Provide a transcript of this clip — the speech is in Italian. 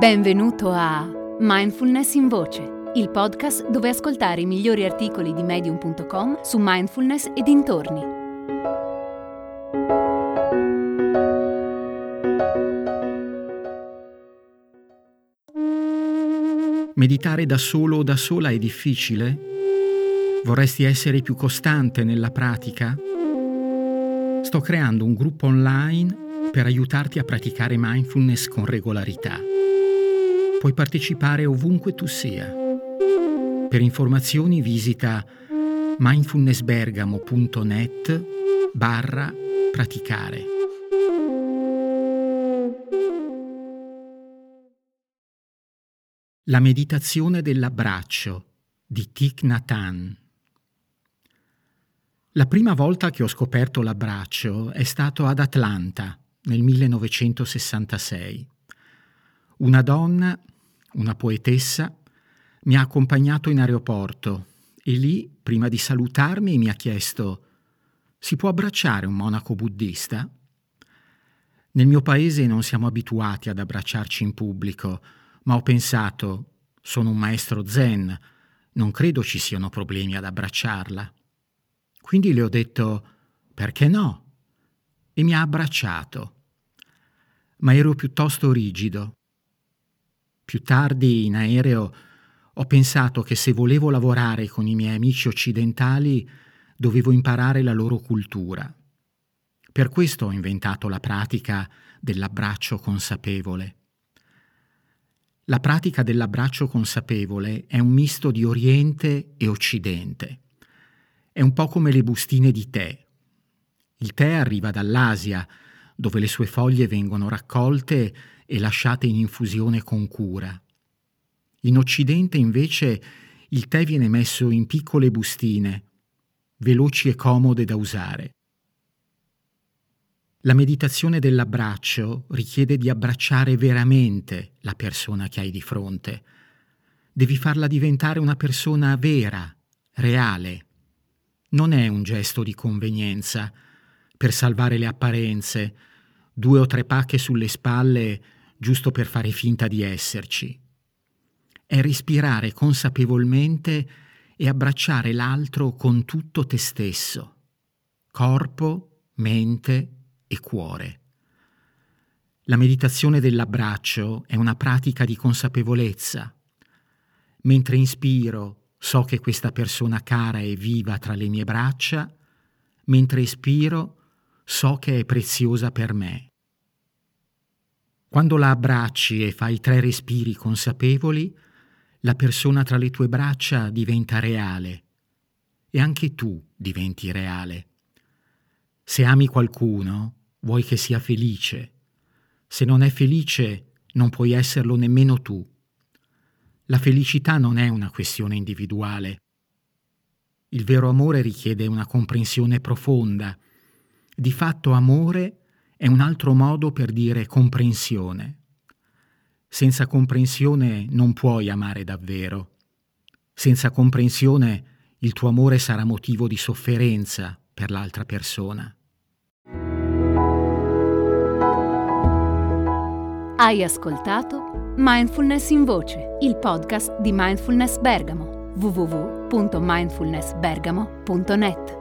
Benvenuto a Mindfulness in Voce, il podcast dove ascoltare i migliori articoli di medium.com su mindfulness e dintorni. Meditare da solo o da sola è difficile? Vorresti essere più costante nella pratica? Sto creando un gruppo online per aiutarti a praticare mindfulness con regolarità. Puoi partecipare ovunque tu sia. Per informazioni visita mindfulnessbergamo.net barra praticare. La meditazione dell'abbraccio di Thich Nhat Hanh. La prima volta che ho scoperto l'abbraccio è stato ad Atlanta nel 1966. Una donna una poetessa, mi ha accompagnato in aeroporto e lì, prima di salutarmi, mi ha chiesto si può abbracciare un monaco buddista? Nel mio paese non siamo abituati ad abbracciarci in pubblico, ma ho pensato sono un maestro zen, non credo ci siano problemi ad abbracciarla. Quindi le ho detto perché no? E mi ha abbracciato. Ma ero piuttosto rigido più tardi, in aereo, ho pensato che se volevo lavorare con i miei amici occidentali dovevo imparare la loro cultura. Per questo ho inventato la pratica dell'abbraccio consapevole. La pratica dell'abbraccio consapevole è un misto di Oriente e Occidente. È un po' come le bustine di tè. Il tè arriva dall'Asia, dove le sue foglie vengono raccolte e lasciate in infusione con cura. In Occidente invece il tè viene messo in piccole bustine, veloci e comode da usare. La meditazione dell'abbraccio richiede di abbracciare veramente la persona che hai di fronte. Devi farla diventare una persona vera, reale. Non è un gesto di convenienza per salvare le apparenze, due o tre pacche sulle spalle giusto per fare finta di esserci. È respirare consapevolmente e abbracciare l'altro con tutto te stesso, corpo, mente e cuore. La meditazione dell'abbraccio è una pratica di consapevolezza. Mentre inspiro, so che questa persona cara è viva tra le mie braccia, mentre espiro, so che è preziosa per me. Quando la abbracci e fai tre respiri consapevoli, la persona tra le tue braccia diventa reale e anche tu diventi reale. Se ami qualcuno, vuoi che sia felice. Se non è felice, non puoi esserlo nemmeno tu. La felicità non è una questione individuale. Il vero amore richiede una comprensione profonda. Di fatto amore è un altro modo per dire comprensione. Senza comprensione non puoi amare davvero. Senza comprensione il tuo amore sarà motivo di sofferenza per l'altra persona. Hai ascoltato Mindfulness in Voce, il podcast di Mindfulness Bergamo www.mindfulnessbergamo.net